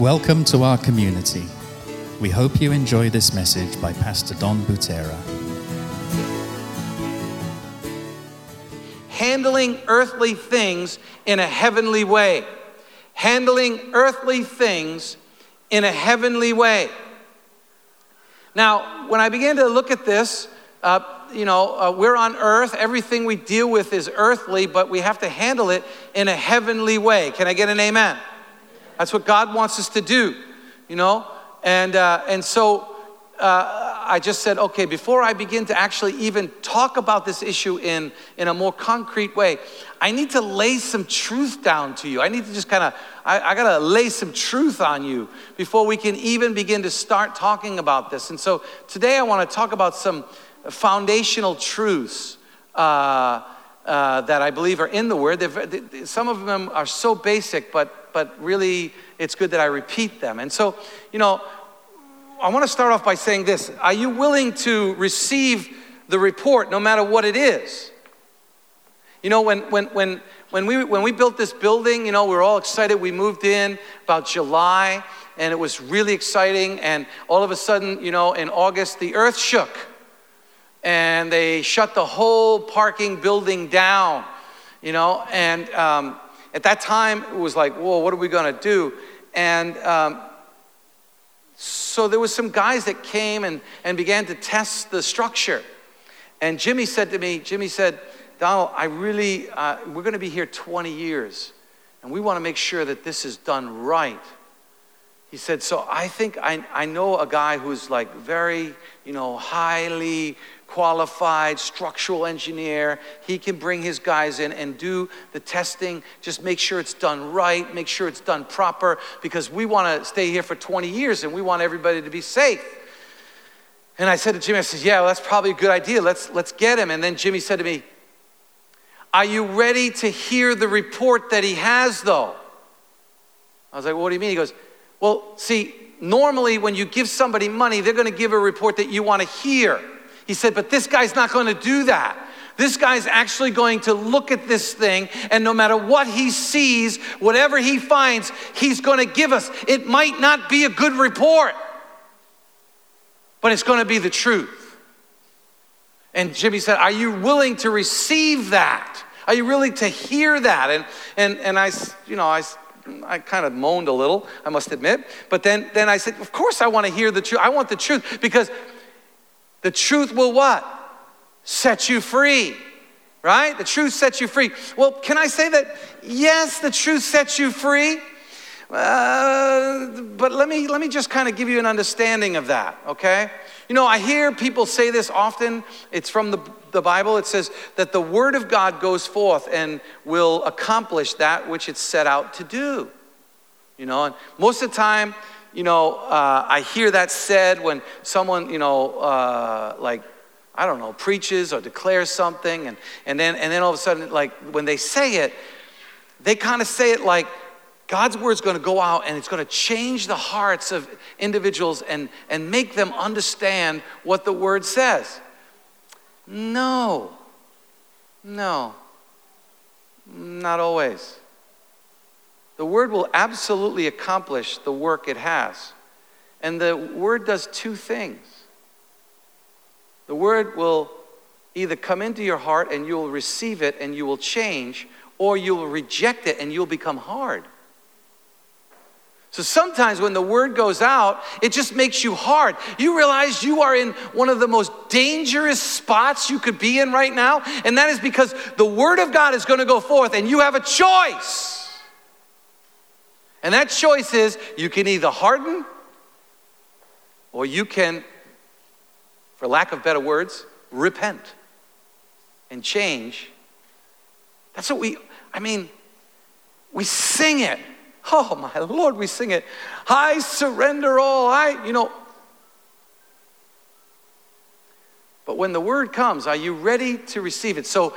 Welcome to our community. We hope you enjoy this message by Pastor Don Butera. handling earthly things in a heavenly way. Handling earthly things in a heavenly way. Now, when I began to look at this, uh, you know, uh, we're on earth. Everything we deal with is earthly, but we have to handle it in a heavenly way. Can I get an amen? That's what God wants us to do, you know? And, uh, and so uh, I just said, okay, before I begin to actually even talk about this issue in, in a more concrete way, I need to lay some truth down to you. I need to just kind of, I, I got to lay some truth on you before we can even begin to start talking about this. And so today I want to talk about some foundational truths. Uh, uh, that I believe are in the Word. They, some of them are so basic, but, but really it's good that I repeat them. And so, you know, I want to start off by saying this Are you willing to receive the report no matter what it is? You know, when, when, when, when, we, when we built this building, you know, we were all excited. We moved in about July, and it was really exciting. And all of a sudden, you know, in August, the earth shook, and they shut the whole parking building down, you know. And um, at that time, it was like, whoa, what are we going to do? And um, so there was some guys that came and, and began to test the structure. And Jimmy said to me, Jimmy said, Donald, I really, uh, we're going to be here 20 years, and we want to make sure that this is done right. He said, so I think I, I know a guy who's like very, you know, highly qualified structural engineer. He can bring his guys in and do the testing, just make sure it's done right, make sure it's done proper, because we want to stay here for 20 years and we want everybody to be safe. And I said to Jimmy, I said, Yeah, well, that's probably a good idea. Let's, let's get him. And then Jimmy said to me, Are you ready to hear the report that he has, though? I was like, well, What do you mean? He goes, Well, see, normally when you give somebody money, they're going to give a report that you want to hear. He said, But this guy's not going to do that. This guy's actually going to look at this thing, and no matter what he sees, whatever he finds, he's going to give us. It might not be a good report, but it's going to be the truth. And Jimmy said, Are you willing to receive that? Are you willing to hear that? And, and, and I, you know, I, I kind of moaned a little, I must admit. But then, then I said, Of course I want to hear the truth. I want the truth because the truth will what? Set you free. Right? The truth sets you free. Well, can I say that? Yes, the truth sets you free. Uh, but let me let me just kind of give you an understanding of that, okay? You know, I hear people say this often. It's from the, the Bible. It says that the word of God goes forth and will accomplish that which it's set out to do. You know, and most of the time, you know, uh, I hear that said when someone, you know, uh, like, I don't know, preaches or declares something, and, and, then, and then all of a sudden, like, when they say it, they kind of say it like God's word's going to go out and it's going to change the hearts of individuals and, and make them understand what the word says. No, no, not always. The word will absolutely accomplish the work it has. And the word does two things. The word will either come into your heart and you will receive it and you will change, or you will reject it and you'll become hard. So sometimes when the word goes out, it just makes you hard. You realize you are in one of the most dangerous spots you could be in right now, and that is because the word of God is going to go forth and you have a choice. And that choice is you can either harden or you can, for lack of better words, repent and change. That's what we, I mean, we sing it. Oh my Lord, we sing it. I surrender all. I, you know. But when the word comes, are you ready to receive it? So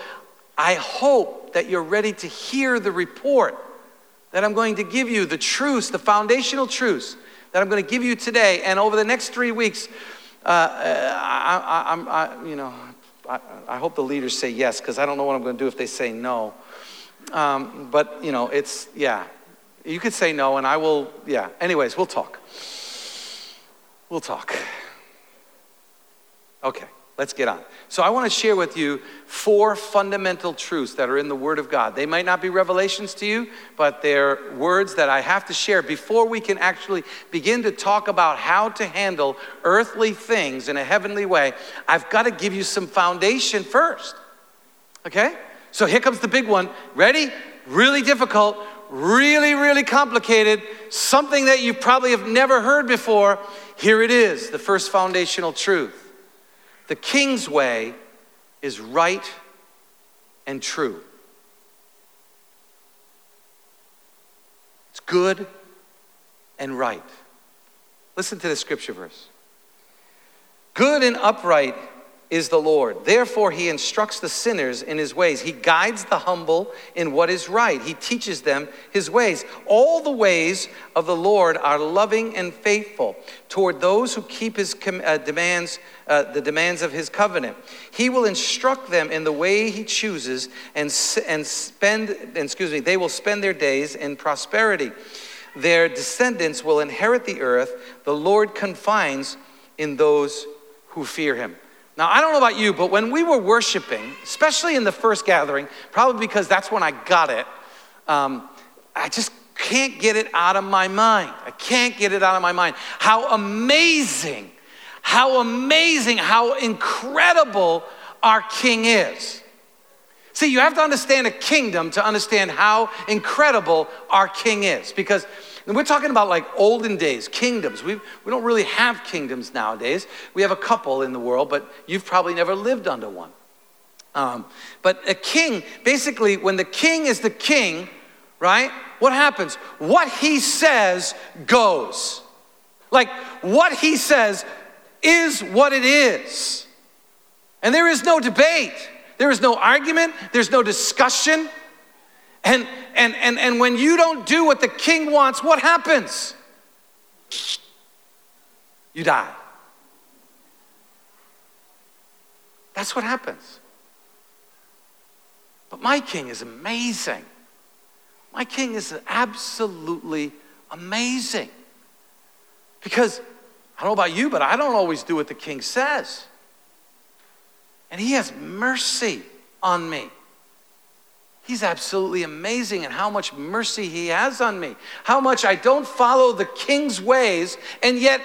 I hope that you're ready to hear the report that I'm going to give you, the truths, the foundational truths that I'm going to give you today. And over the next three weeks, uh, I, I, I, you know, I, I, hope the leaders say yes, because I don't know what I'm going to do if they say no. Um, but, you know, it's, yeah, You could say no, and I will, yeah. Anyways, we'll talk. We'll talk. Okay, let's get on. So, I want to share with you four fundamental truths that are in the Word of God. They might not be revelations to you, but they're words that I have to share before we can actually begin to talk about how to handle earthly things in a heavenly way. I've got to give you some foundation first. Okay? So, here comes the big one. Ready? Really difficult, really, really complicated, something that you probably have never heard before. Here it is the first foundational truth. The king's way is right and true. It's good and right. Listen to the scripture verse. Good and upright is the Lord. Therefore, he instructs the sinners in his ways. He guides the humble in what is right. He teaches them his ways. All the ways of the Lord are loving and faithful toward those who keep his uh, demands, uh, the demands of his covenant. He will instruct them in the way he chooses and, and spend, excuse me, they will spend their days in prosperity. Their descendants will inherit the earth. The Lord confines in those who fear him. Now, I don't know about you, but when we were worshiping, especially in the first gathering, probably because that's when I got it, um, I just can't get it out of my mind. I can't get it out of my mind. How amazing, how amazing, how incredible our King is. See, you have to understand a kingdom to understand how incredible our King is because and we're talking about like olden days, kingdoms. we we don't really have kingdoms nowadays. We have a couple in the world, but you've probably never lived under one. Um, but a king, basically, when the king is the king, right, what happens? What he says goes. Like, what he says is what it is. And there is no debate, there is no argument, there's no discussion. And, and, and, and when you don't do what the king wants, what happens? You die. That's what happens. But my king is amazing. My king is absolutely amazing. Because I don't know about you, but I don't always do what the king says. And he has mercy on me. He's absolutely amazing and how much mercy he has on me. How much I don't follow the king's ways, and yet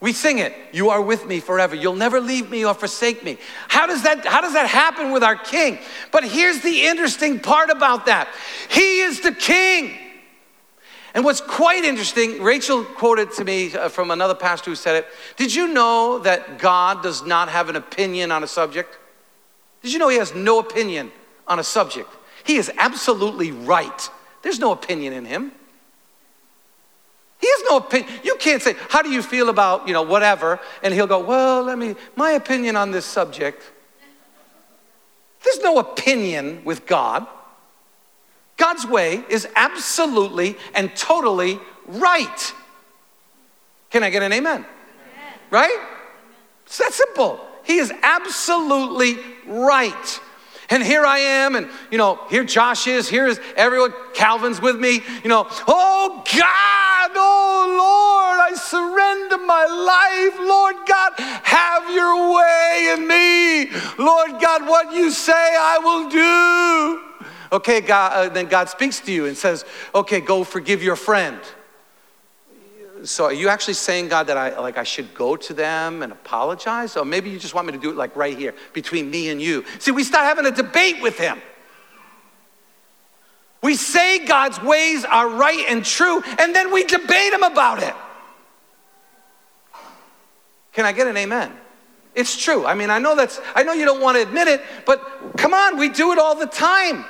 we sing it. You are with me forever. You'll never leave me or forsake me. How does that how does that happen with our king? But here's the interesting part about that. He is the king. And what's quite interesting, Rachel quoted to me uh, from another pastor who said it. Did you know that God does not have an opinion on a subject? Did you know he has no opinion on a subject? He is absolutely right. There's no opinion in him. He has no opinion. You can't say, How do you feel about, you know, whatever? And he'll go, Well, let me, my opinion on this subject. There's no opinion with God. God's way is absolutely and totally right. Can I get an amen? amen. Right? It's that simple. He is absolutely right. And here I am, and you know, here Josh is, here's everyone, Calvin's with me, you know, oh God, oh Lord, I surrender my life. Lord God, have your way in me. Lord God, what you say, I will do. Okay, God, uh, then God speaks to you and says, okay, go forgive your friend so are you actually saying god that i like i should go to them and apologize? Or maybe you just want me to do it like right here between me and you. See we start having a debate with him. We say god's ways are right and true and then we debate him about it. Can i get an amen? It's true. I mean i know that's i know you don't want to admit it but come on we do it all the time.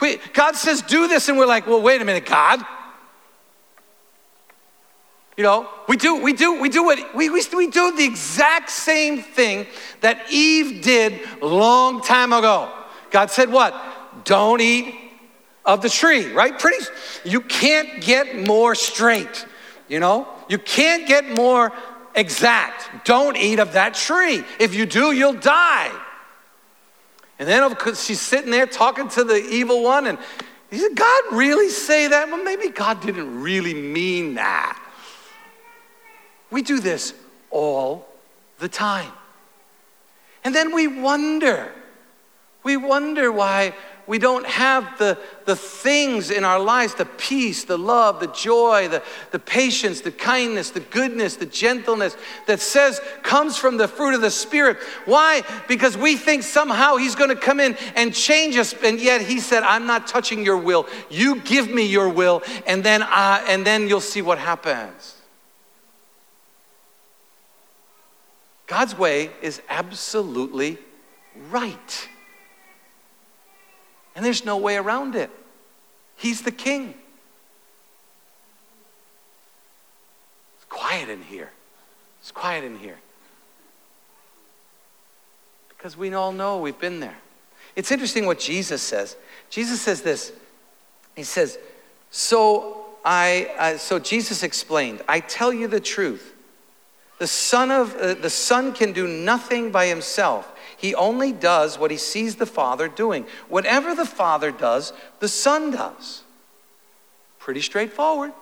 We, god says do this and we're like well wait a minute god you know, we do, we do, we do what we, we, we do the exact same thing that Eve did long time ago. God said, What? Don't eat of the tree, right? Pretty you can't get more straight, you know? You can't get more exact. Don't eat of that tree. If you do, you'll die. And then she's sitting there talking to the evil one, and he said, God really say that? Well, maybe God didn't really mean that. We do this all the time. And then we wonder. We wonder why we don't have the, the things in our lives the peace, the love, the joy, the, the patience, the kindness, the goodness, the gentleness that says comes from the fruit of the Spirit. Why? Because we think somehow He's going to come in and change us, and yet He said, I'm not touching your will. You give me your will, and then, I, and then you'll see what happens. God's way is absolutely right. And there's no way around it. He's the king. It's quiet in here. It's quiet in here. Because we all know we've been there. It's interesting what Jesus says. Jesus says this. He says, "So I uh, so Jesus explained, I tell you the truth. The son of uh, the son can do nothing by himself. He only does what he sees the Father doing. Whatever the Father does, the Son does. Pretty straightforward.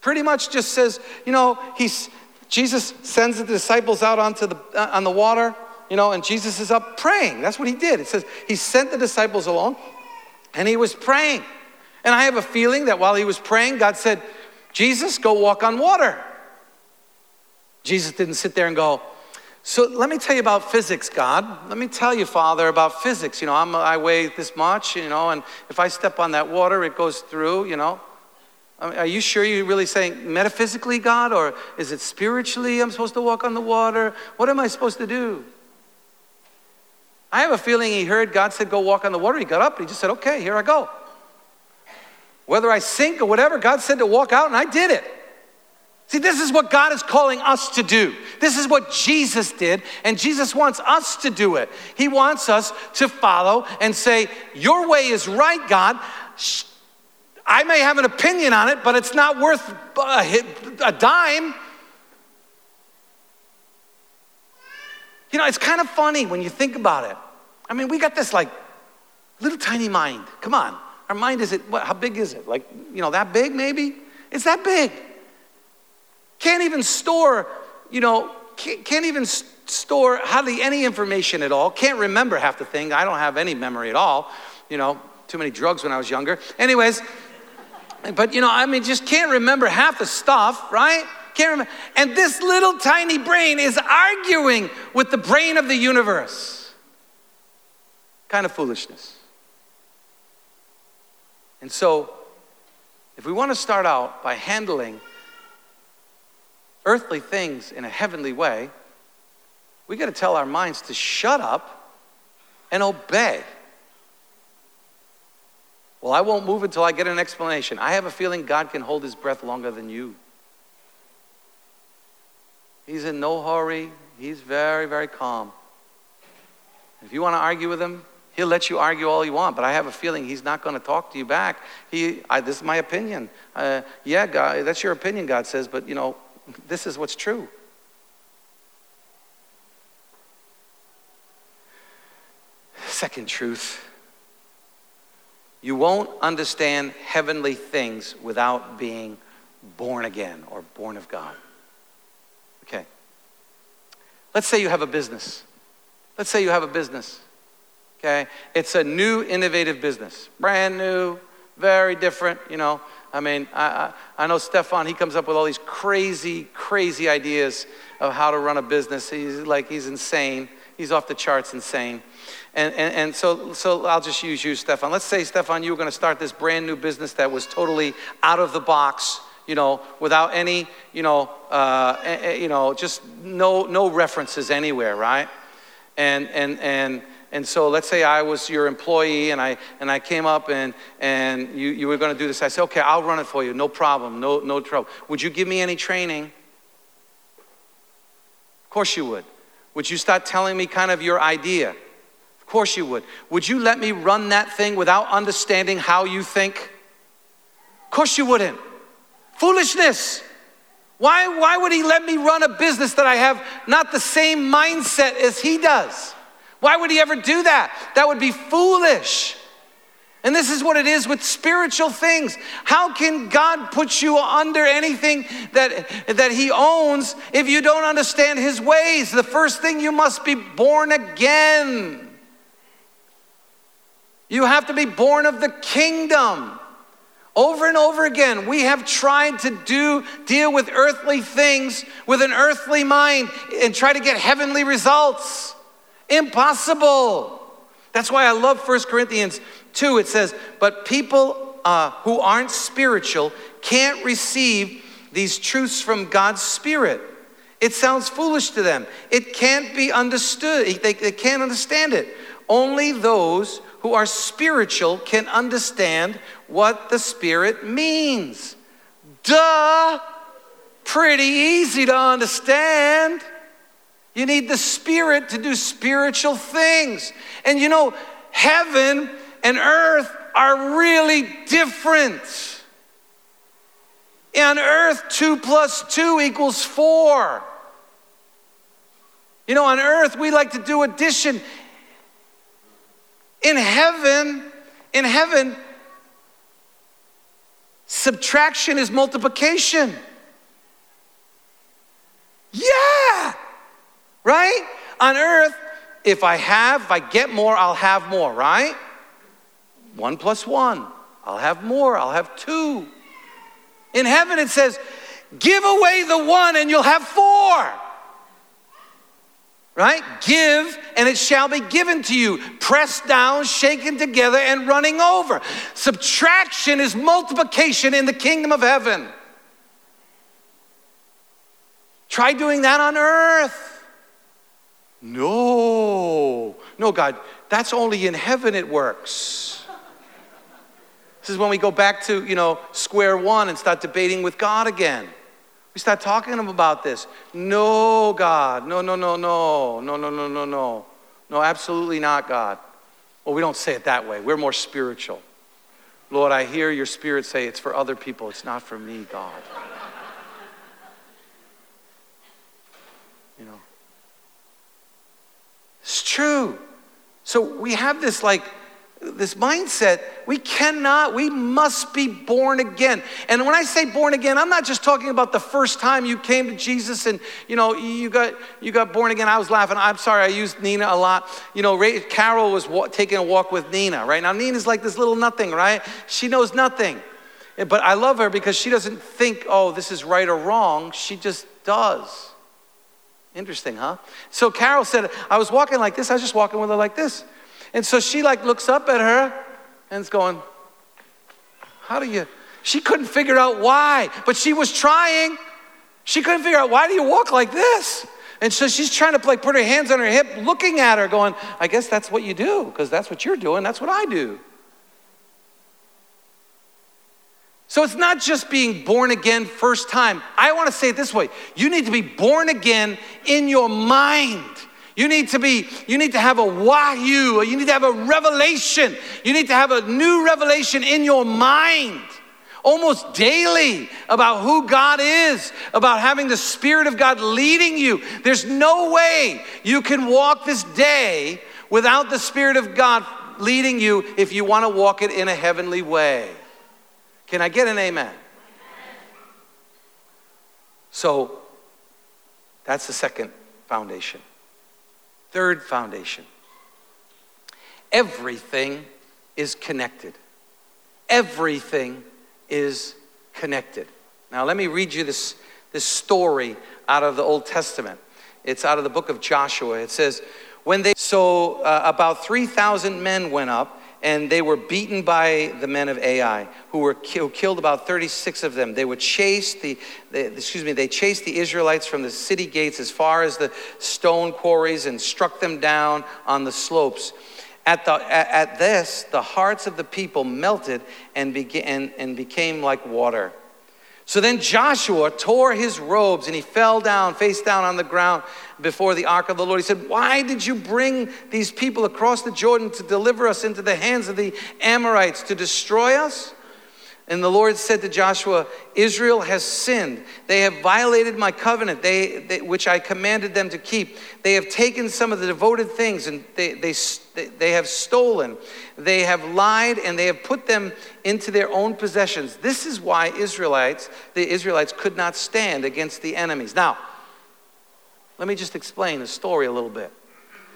Pretty much just says, you know, he's, Jesus sends the disciples out onto the, uh, on the water, you know, and Jesus is up praying. That's what he did. It says he sent the disciples along and he was praying. And I have a feeling that while he was praying, God said, Jesus, go walk on water. Jesus didn't sit there and go, so let me tell you about physics, God. Let me tell you, Father, about physics. You know, I'm, I weigh this much, you know, and if I step on that water, it goes through, you know. I mean, are you sure you're really saying metaphysically, God, or is it spiritually I'm supposed to walk on the water? What am I supposed to do? I have a feeling he heard God said, Go walk on the water. He got up and he just said, Okay, here I go. Whether I sink or whatever, God said to walk out, and I did it. See, this is what God is calling us to do. This is what Jesus did, and Jesus wants us to do it. He wants us to follow and say, Your way is right, God. I may have an opinion on it, but it's not worth a dime. You know, it's kind of funny when you think about it. I mean, we got this like little tiny mind. Come on. Our mind is it, what, how big is it? Like, you know, that big maybe? It's that big. Can't even store, you know, can't even store hardly any information at all. Can't remember half the thing. I don't have any memory at all. You know, too many drugs when I was younger. Anyways, but you know, I mean, just can't remember half the stuff, right? Can't remember. And this little tiny brain is arguing with the brain of the universe. Kind of foolishness. And so, if we want to start out by handling earthly things in a heavenly way, we got to tell our minds to shut up and obey. Well, I won't move until I get an explanation. I have a feeling God can hold his breath longer than you. He's in no hurry, he's very, very calm. If you want to argue with him, he'll let you argue all you want, but I have a feeling he's not going to talk to you back. He, I, this is my opinion. Uh, yeah, God, that's your opinion, God says, but you know, this is what's true. Second truth you won't understand heavenly things without being born again or born of God. Okay. Let's say you have a business. Let's say you have a business. Okay. It's a new, innovative business, brand new, very different, you know. I mean, I, I, I, know Stefan, he comes up with all these crazy, crazy ideas of how to run a business. He's like, he's insane. He's off the charts insane. And, and, and so, so I'll just use you, Stefan. Let's say, Stefan, you were going to start this brand new business that was totally out of the box, you know, without any, you know, uh, you know, just no, no references anywhere, right? And, and, and, and so let's say I was your employee and I, and I came up and, and you, you were going to do this. I said, okay, I'll run it for you. No problem. No, no trouble. Would you give me any training? Of course you would. Would you start telling me kind of your idea? Of course you would. Would you let me run that thing without understanding how you think? Of course you wouldn't. Foolishness. Why, why would he let me run a business that I have not the same mindset as he does? Why would he ever do that? That would be foolish. And this is what it is with spiritual things. How can God put you under anything that, that He owns if you don't understand His ways? The first thing you must be born again. You have to be born of the kingdom. Over and over again, we have tried to do deal with earthly things with an earthly mind and try to get heavenly results. Impossible. That's why I love 1 Corinthians 2. It says, But people uh, who aren't spiritual can't receive these truths from God's Spirit. It sounds foolish to them. It can't be understood. They, they can't understand it. Only those who are spiritual can understand what the Spirit means. Duh! Pretty easy to understand. You need the Spirit to do spiritual things. And you know, heaven and earth are really different. On earth, two plus two equals four. You know, on earth, we like to do addition. In heaven, in heaven, subtraction is multiplication. Yeah, right? On earth, if I have, if I get more, I'll have more, right? One plus one, I'll have more, I'll have two. In heaven, it says, give away the one and you'll have four right? Give and it shall be given to you. Pressed down, shaken together, and running over. Subtraction is multiplication in the kingdom of heaven. Try doing that on earth. No, no, God, that's only in heaven it works. This is when we go back to, you know, square one and start debating with God again. We start talking to him about this. No, God. No, no, no, no. No, no, no, no, no. No, absolutely not, God. Well, we don't say it that way. We're more spiritual. Lord, I hear your spirit say it's for other people, it's not for me, God. You know. It's true. So we have this like this mindset, we cannot, we must be born again. And when I say born again, I'm not just talking about the first time you came to Jesus and you know you got you got born again. I was laughing. I'm sorry, I used Nina a lot. You know, Ray, Carol was wa- taking a walk with Nina. Right now, Nina's like this little nothing. Right? She knows nothing, but I love her because she doesn't think, oh, this is right or wrong. She just does. Interesting, huh? So Carol said, I was walking like this. I was just walking with her like this. And so she like looks up at her and is going, How do you? She couldn't figure out why, but she was trying. She couldn't figure out why do you walk like this? And so she's trying to like put her hands on her hip, looking at her, going, I guess that's what you do, because that's what you're doing, that's what I do. So it's not just being born again first time. I want to say it this way you need to be born again in your mind. You need to be, you need to have a wahyu, you need to have a revelation. You need to have a new revelation in your mind almost daily about who God is, about having the Spirit of God leading you. There's no way you can walk this day without the Spirit of God leading you if you want to walk it in a heavenly way. Can I get an amen? So that's the second foundation. Third foundation everything is connected. Everything is connected. Now, let me read you this, this story out of the Old Testament. It's out of the book of Joshua. It says, when they, so uh, about 3,000 men went up and they were beaten by the men of Ai, who were who killed about 36 of them. They would chase the, the, excuse me, they chased the Israelites from the city gates as far as the stone quarries and struck them down on the slopes. At, the, at, at this, the hearts of the people melted and, began, and became like water. So then Joshua tore his robes and he fell down, face down on the ground before the ark of the Lord. He said, Why did you bring these people across the Jordan to deliver us into the hands of the Amorites to destroy us? And the Lord said to Joshua, Israel has sinned. They have violated my covenant, they, they, which I commanded them to keep. They have taken some of the devoted things and they, they, they have stolen. They have lied and they have put them into their own possessions. This is why Israelites, the Israelites could not stand against the enemies. Now, let me just explain the story a little bit.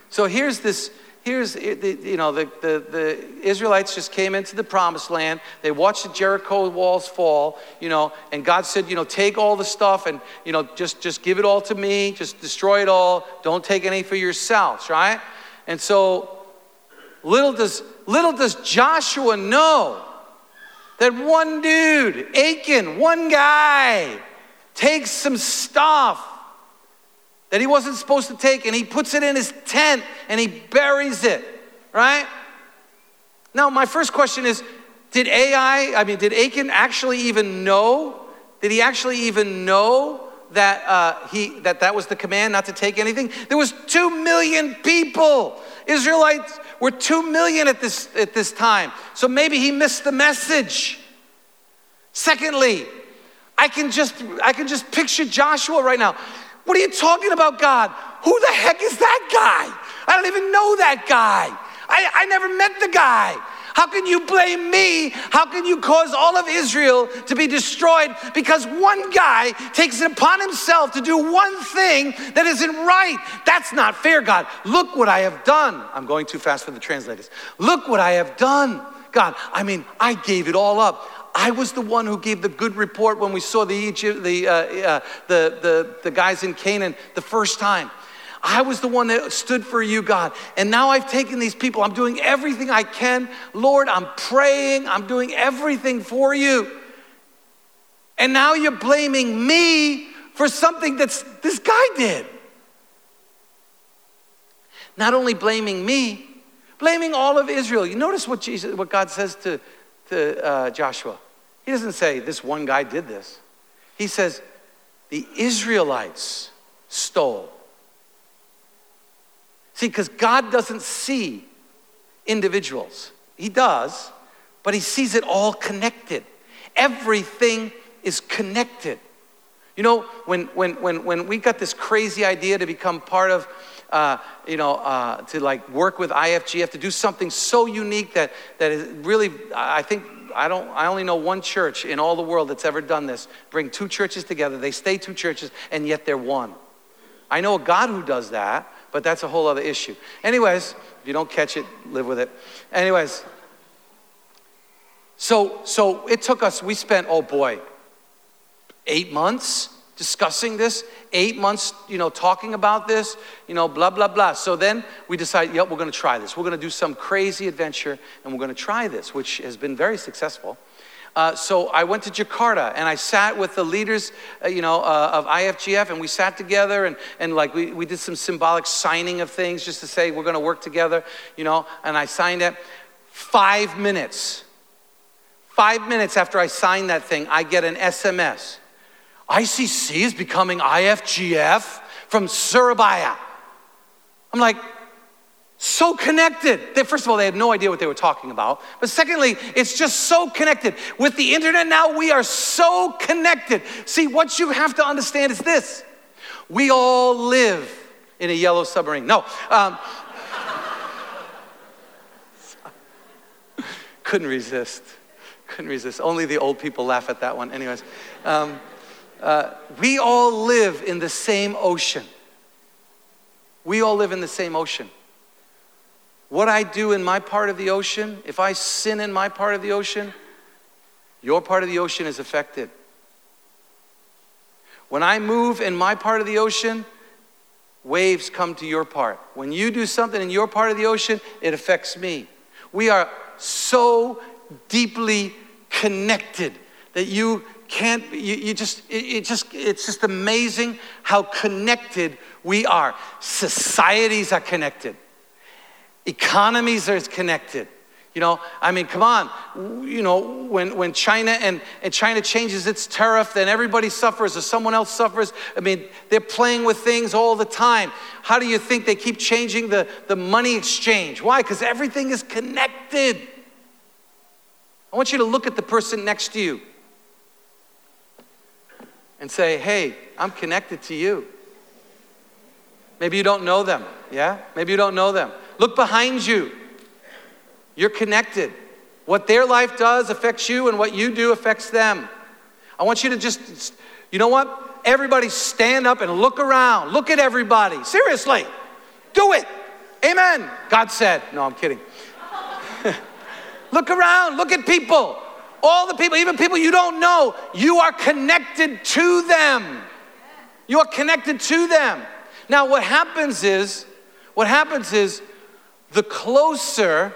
So here's this here's eh, you know the, the, the, israelites just came into the promised land. They watched the jericho walls fall you know and god said you know take all the stuff and you know just just give it all to me. Just destroy it all. Don't take any for yourselves right? And so little does little does joshua know that one dude achan one guy takes some stuff that he wasn't supposed to take, and he puts it in his tent and he buries it, right? Now, my first question is Did Ai, I mean, did Achan actually even know? Did he actually even know that, uh, he, that that was the command not to take anything? There was two million people. Israelites were two million at this, at this time. So maybe he missed the message. Secondly, I can just I can just picture Joshua right now. What are you talking about, God? Who the heck is that guy? I don't even know that guy. I, I never met the guy. How can you blame me? How can you cause all of Israel to be destroyed because one guy takes it upon himself to do one thing that isn't right? That's not fair, God. Look what I have done. I'm going too fast for the translators. Look what I have done. God, I mean, I gave it all up. I was the one who gave the good report when we saw the, Egypt, the, uh, uh, the, the, the guys in Canaan the first time. I was the one that stood for you, God. And now I've taken these people. I'm doing everything I can. Lord, I'm praying. I'm doing everything for you. And now you're blaming me for something that this guy did. Not only blaming me, blaming all of Israel. You notice what Jesus, what God says to, to uh, Joshua. He doesn't say this one guy did this. He says the Israelites stole. See, because God doesn't see individuals, He does, but He sees it all connected. Everything is connected. You know, when, when, when, when we got this crazy idea to become part of, uh, you know, uh, to like work with IFGF, to do something so unique that, that is really, I think I don't I only know one church in all the world that's ever done this. Bring two churches together. They stay two churches and yet they're one. I know a God who does that, but that's a whole other issue. Anyways, if you don't catch it, live with it. Anyways, so so it took us we spent oh boy 8 months discussing this, eight months, you know, talking about this, you know, blah, blah, blah. So then we decided, yep, we're to try this. We're to do some crazy adventure and we're to try this, which has been very successful. Uh, so I went to Jakarta and I sat with the leaders, uh, you know, uh, of IFGF, and we sat together and, and like we, we did some symbolic signing of things just to say we're going to work together, you know. And I signed it. Five minutes, five minutes after I signed that thing, I get an SMS ICC is becoming IFGF from Surabaya. I'm like, so connected. They, first of all, they had no idea what they were talking about. But secondly, it's just so connected. With the internet now, we are so connected. See, what you have to understand is this we all live in a yellow submarine. No. Um, couldn't resist. Couldn't resist. Only the old people laugh at that one. Anyways. Um, uh, we all live in the same ocean. We all live in the same ocean. What I do in my part of the ocean, if I sin in my part of the ocean, your part of the ocean is affected. When I move in my part of the ocean, waves come to your part. When you do something in your part of the ocean, it affects me. We are so deeply connected that you can't you, you just it, it, just it's just amazing how connected we are. Societies are connected. Economies are connected. You know i mean come on. You know when, when china and, and china changes its tariff then everybody suffers or someone else suffers. I mean they're playing with things all the time. How do you think they keep changing the, the money exchange? Why? Because everything is connected. I want you to look at the person next to you and say, hey, I'm connected to you. Maybe you don't know them, yeah? Maybe you don't know them. Look behind you. You're connected. What their life does affects you, and what you do affects them. I want you to just, you know what? Everybody stand up and look around. Look at everybody. Seriously. Do it. Amen. God said. No, I'm kidding. look around. Look at people. All the people, even people you don't know, you are connected to them. You are connected to them. Now, what happens is, what happens is, the closer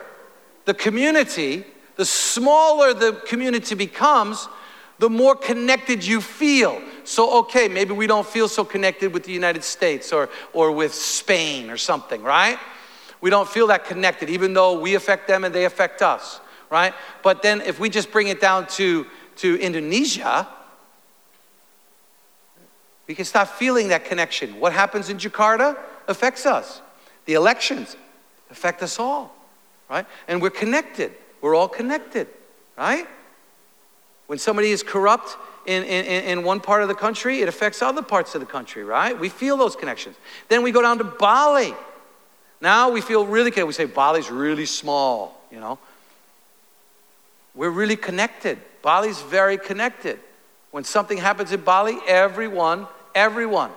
the community, the smaller the community becomes, the more connected you feel. So, okay, maybe we don't feel so connected with the United States or, or with Spain or something, right? We don't feel that connected, even though we affect them and they affect us, right? But then if we just bring it down to, to Indonesia, we can start feeling that connection. What happens in Jakarta affects us. The elections affect us all, right? And we're connected. We're all connected, right? When somebody is corrupt in, in, in one part of the country, it affects other parts of the country, right? We feel those connections. Then we go down to Bali. Now we feel really connected. We say Bali's really small, you know. We're really connected. Bali's very connected. When something happens in Bali, everyone Everyone.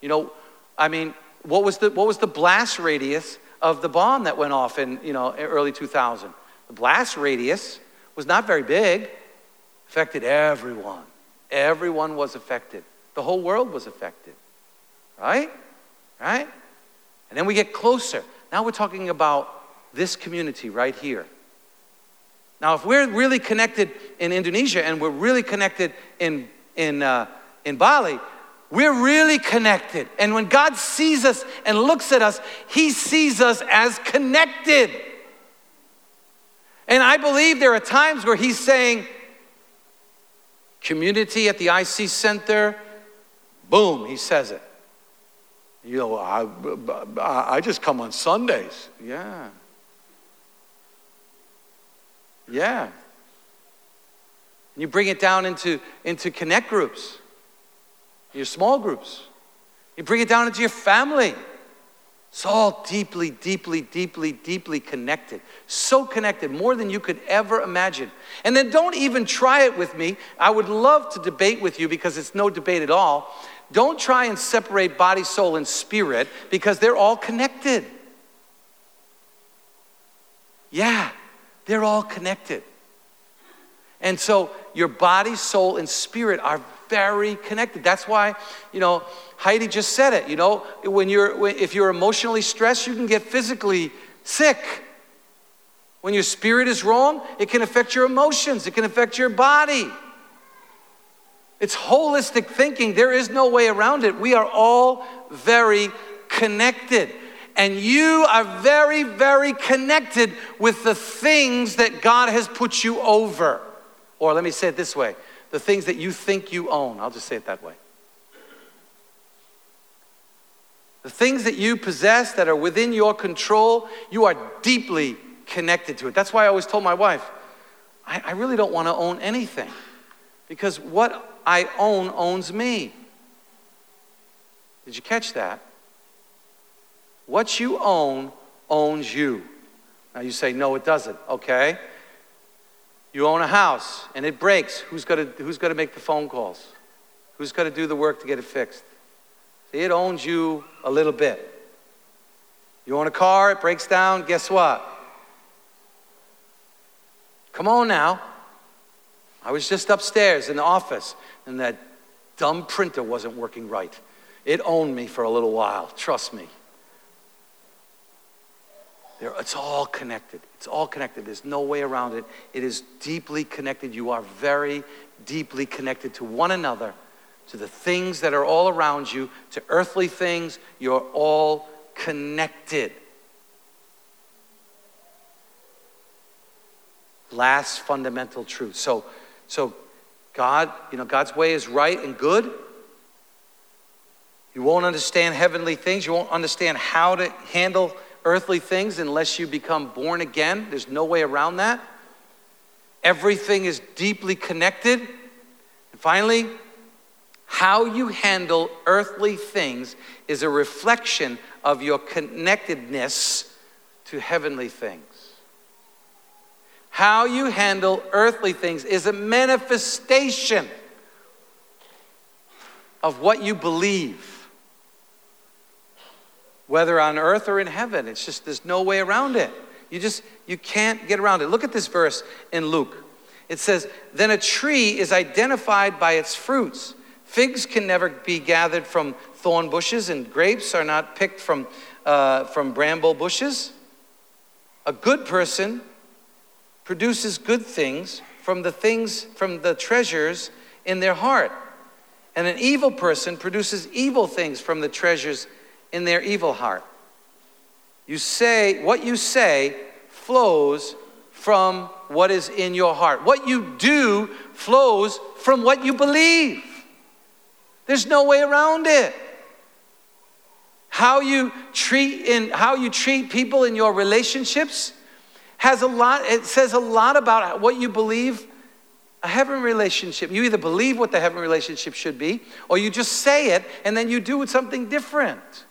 You know, I mean, what was the, what was the blast radius of the bomb that went off in, you know, early 2000? The blast radius was not very big, affected everyone. Everyone was affected. The whole world was affected. Right? Right? And then we get closer. Now we're talking about this community right here. Now, if we're really connected in Indonesia and we're really connected in, in, uh, in Bali, we're really connected. And when God sees us and looks at us, He sees us as connected. And I believe there are times where He's saying, community at the IC Center, boom, He says it. You know, I, I just come on Sundays. Yeah. Yeah. And you bring it down into, into connect groups your small groups. You bring it down into your family. It's all deeply, deeply, deeply, deeply connected. So connected, more than you could ever imagine. And then don't even try it with me. I would love to debate with you because it's no debate at all. Don't try and separate body, soul, and spirit because they're all connected. Yeah, they're all connected. And so your body, soul, and spirit are very connected. That's why, you know, Heidi just said it. You know, when you're, if you're emotionally stressed, you can get physically sick. When your spirit is wrong, it can affect your emotions, it can affect your body. It's holistic thinking. There is no way around it. We are all very connected. And you are very, very connected with the things that God has put you over. Or let me say it this way the things that you think you own. I'll just say it that way. The things that you possess that are within your control, you are deeply connected to it. That's why I always told my wife, I, I really don't want to own anything because what I own owns me. Did you catch that? What you own owns you. Now you say, no, it doesn't. Okay. You own a house and it breaks. Who's going to, who's going to make the phone calls? Who's going to do the work to get it fixed? See, it owns you a little bit. You own a car, it breaks down, guess what? Come on now. I was just upstairs in the office and that dumb printer wasn't working right. It owned me for a little while, trust me. They're, it's all connected. It's all connected. There's no way around it. It is deeply connected. You are very deeply connected to one another, to the things that are all around you, to earthly things. You're all connected. Last fundamental truth. So, so God, you know, God's way is right and good. You won't understand heavenly things. You won't understand how to handle earthly things unless you become born again. There's no way around that. Everything is deeply connected. And finally, how you handle earthly things is a reflection of your connectedness to heavenly things. How you handle earthly things is a manifestation of what you believe, whether on earth or in heaven. It's just, there's no way around it. You just, you can't get around it. Look at this verse in Luke. It says, Then a tree is identified by its fruits. Figs can never be gathered from thorn bushes, and grapes are not picked from, uh, from bramble bushes. A good person produces good things from the things, from the treasures in their heart. And an evil person produces evil things from the treasures in their evil heart. You say, what you say flows from what is in your heart. What you do flows from what you believe. There's no way around it. How you treat in how you treat people in your relationships has a lot it says a lot about what you believe a heaven relationship. You either believe what the heaven relationship should be, or you just say it and then you do something different.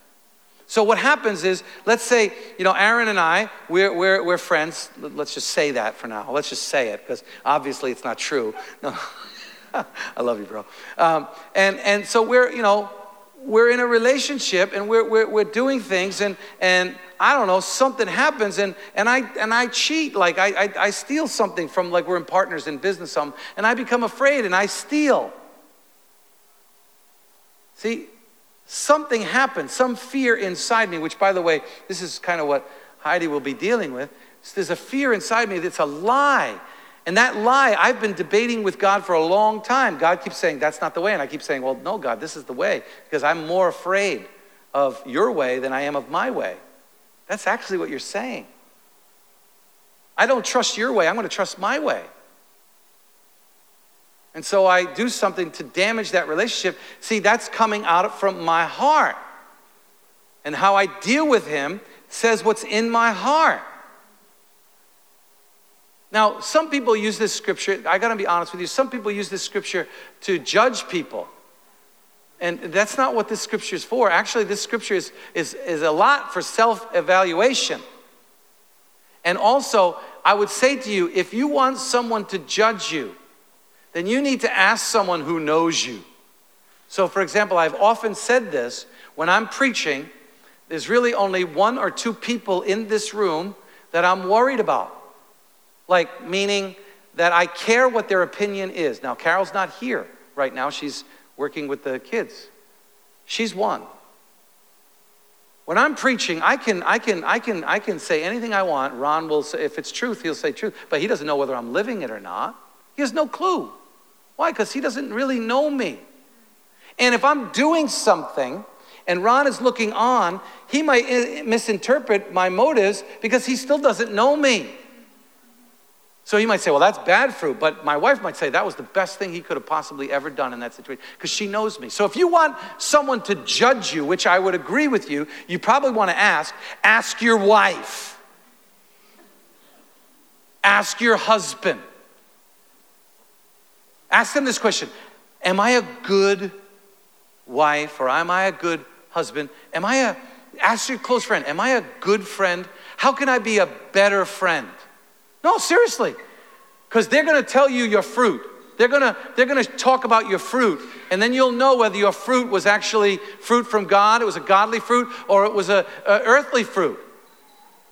So what happens is, let's say, you know, Aaron and I, we're, we're, we're friends. Let's just say that for now. Let's just say it, because obviously it's not true. No, I love you, bro. Um, and, and so we're, you know, we're in a relationship and we're, we're, we're doing things and, and I don't know, something happens and, and, I, and I cheat, like I, I, I steal something from, like we're in partners in business, some, and I become afraid and I steal. See, something happens, some fear inside me, which by the way, this is kind of what Heidi will be dealing with. There's a fear inside me that's a lie. And that lie, I've been debating with God for a long time. God keeps saying, that's not the way. And I keep saying, well, no, God, this is the way. Because I'm more afraid of your way than I am of my way. That's actually what you're saying. I don't trust your way, I'm going to trust my way. And so I do something to damage that relationship. See, that's coming out from my heart. And how I deal with him says what's in my heart. Now, some people use this scripture, I gotta be honest with you, some people use this scripture to judge people. And that's not what this scripture is for. Actually, this scripture is, is, is a lot for self evaluation. And also, I would say to you if you want someone to judge you, then you need to ask someone who knows you. So, for example, I've often said this when I'm preaching, there's really only one or two people in this room that I'm worried about. Like, meaning that I care what their opinion is. Now, Carol's not here right now, she's working with the kids. She's one. When I'm preaching, I can, I can, I can, I can say anything I want. Ron will say, if it's truth, he'll say truth, but he doesn't know whether I'm living it or not. He has no clue. Why? Because he doesn't really know me. And if I'm doing something and Ron is looking on, he might eh, misinterpret my motives because he still doesn't know me. So you might say, well, that's bad fruit. But my wife might say that was the best thing he could have possibly ever done in that situation because she knows me. So if you want someone to judge you, which I would agree with you, you probably want to ask, ask your wife, ask your husband. Ask them this question Am I a good wife or am I a good husband? Am I a, ask your close friend, am I a good friend? How can I be a better friend? No, seriously. Because they're going to tell you your fruit. They're going to they're to talk about your fruit. And then you'll know whether your fruit was actually fruit from God, it was a godly fruit, or it was a, a earthly fruit.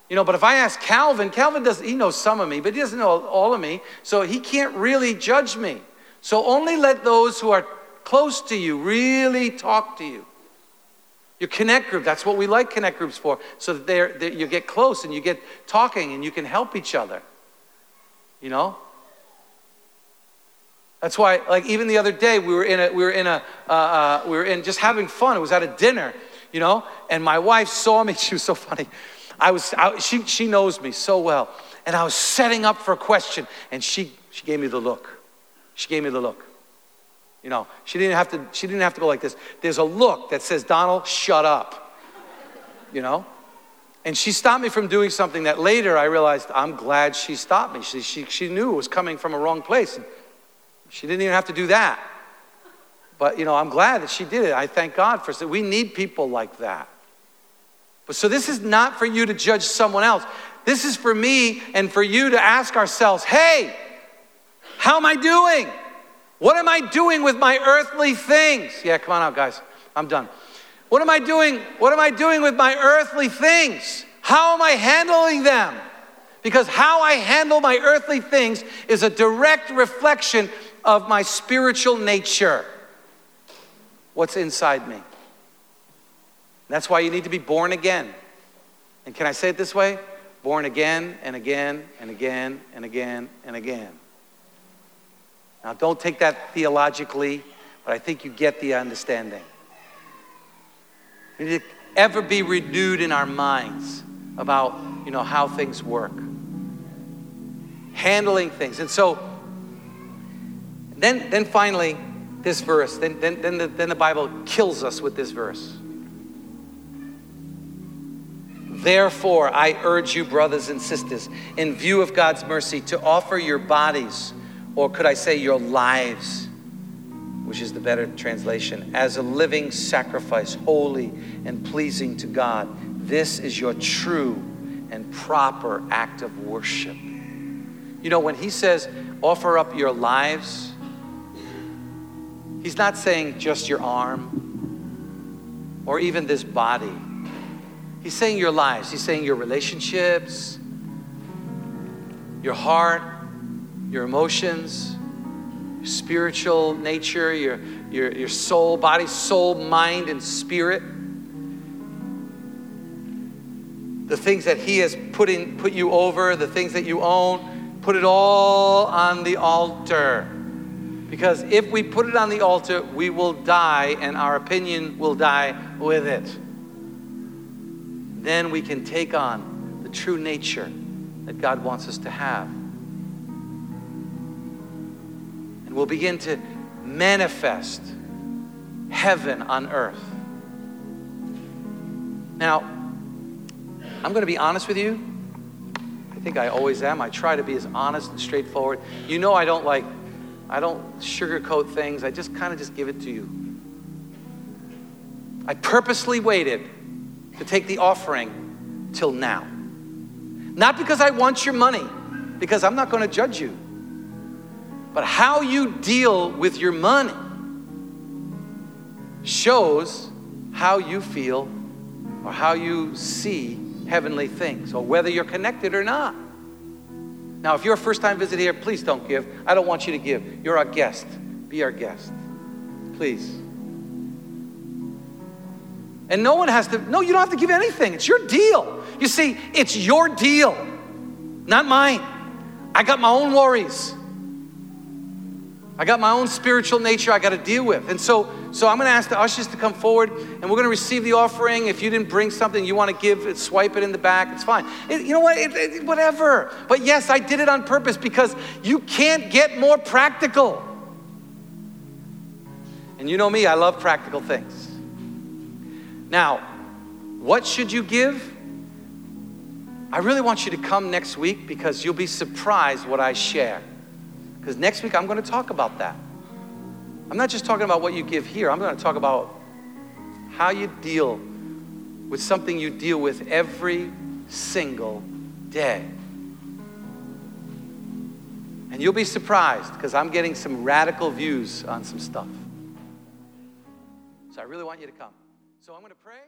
You know, but if I ask Calvin, Calvin does he knows some of me, but he doesn't know all of me, so he can't really judge me. So only let those who are close to you really talk to you. Your connect group, that's what we like connect groups for, so that they're, they're, you get close and you get talking and you can help each other. You know? That's why, like, even the other day, we were in a, we were in a, uh, uh, we were in just having fun. It was at a dinner, you know, and my wife saw me. She was so funny. I was, I, she, she knows me so well. And I was setting up for a question, and she, she gave me the look. She gave me the look. You know, she didn't have to, she didn't have to go like this. There's a look that says, Donald, shut up. You know? And she stopped me from doing something that later I realized I'm glad she stopped me. She, she, she knew it was coming from a wrong place. She didn't even have to do that. But, you know, I'm glad that she did it. I thank God for it. We need people like that. But so this is not for you to judge someone else. This is for me and for you to ask ourselves, hey, how am I doing? What am I doing with my earthly things? Yeah, come on out, guys. I'm done. What am I doing? What am I doing with my earthly things? How am I handling them? Because how I handle my earthly things is a direct reflection of my spiritual nature. What's inside me. That's why you need to be born again. And can I say it this way? Born again and again and again and again and again. Now, don't take that theologically, but I think you get the understanding. We need to ever be renewed in our minds about, you know, how things work. Handling things. And so, then, then finally, this verse, then, then, then, the, then the Bible kills us with this verse. Therefore, I urge you, brothers and sisters, in view of God's mercy, to offer your bodies, or could I say your lives, which is the better translation, as a living sacrifice, holy and pleasing to God. This is your true and proper act of worship. You know, when he says, offer up your lives, he's not saying just your arm or even this body. He's saying your lives, he's saying your relationships, your heart, your emotions, your spiritual nature, your, your, your soul, body, soul, mind, and spirit. The things that he has put, in, put you over, the things that you own, put it all on the altar. Because if we put it on the altar, we will die, and our opinion will die with it then we can take on the true nature that God wants us to have. We'll begin to manifest heaven on earth. Now, I'm going to be honest with you. I think I always am. I try to be as honest and straightforward. You know I don't like I don't sugarcoat things. I just kind of just give it to you. I purposely waited to take the offering till now. Not because I want your money, because I'm not going to judge you, but how you deal with your money shows how you feel or how you see heavenly things or whether you're connected or not. Now, if you're a first time visitor here, please don't give. I don't want you to give. You're our guest. Be our guest. Please. And no one has to, no, you don't have to give anything. It's your deal. You see, it's your deal, not mine. I got my own worries. I got my own spiritual nature I got to deal with. And so, so I'm going to ask the ushers to come forward and we're going to receive the offering. If you didn't bring something you want to give, swipe it in the back. It's fine. It, you know what? It, it, whatever. But yes, I did it on purpose because you can't get more practical. And you know me, I love practical things. Now, what should you give? I really want you to come next week because you'll be surprised what I share. Because next week I'm going to talk about that. I'm not just talking about what you give here, I'm going to talk about how you deal with something you deal with every single day. And you'll be surprised because I'm getting some radical views on some stuff. So I really want you to come. So I'm going to pray.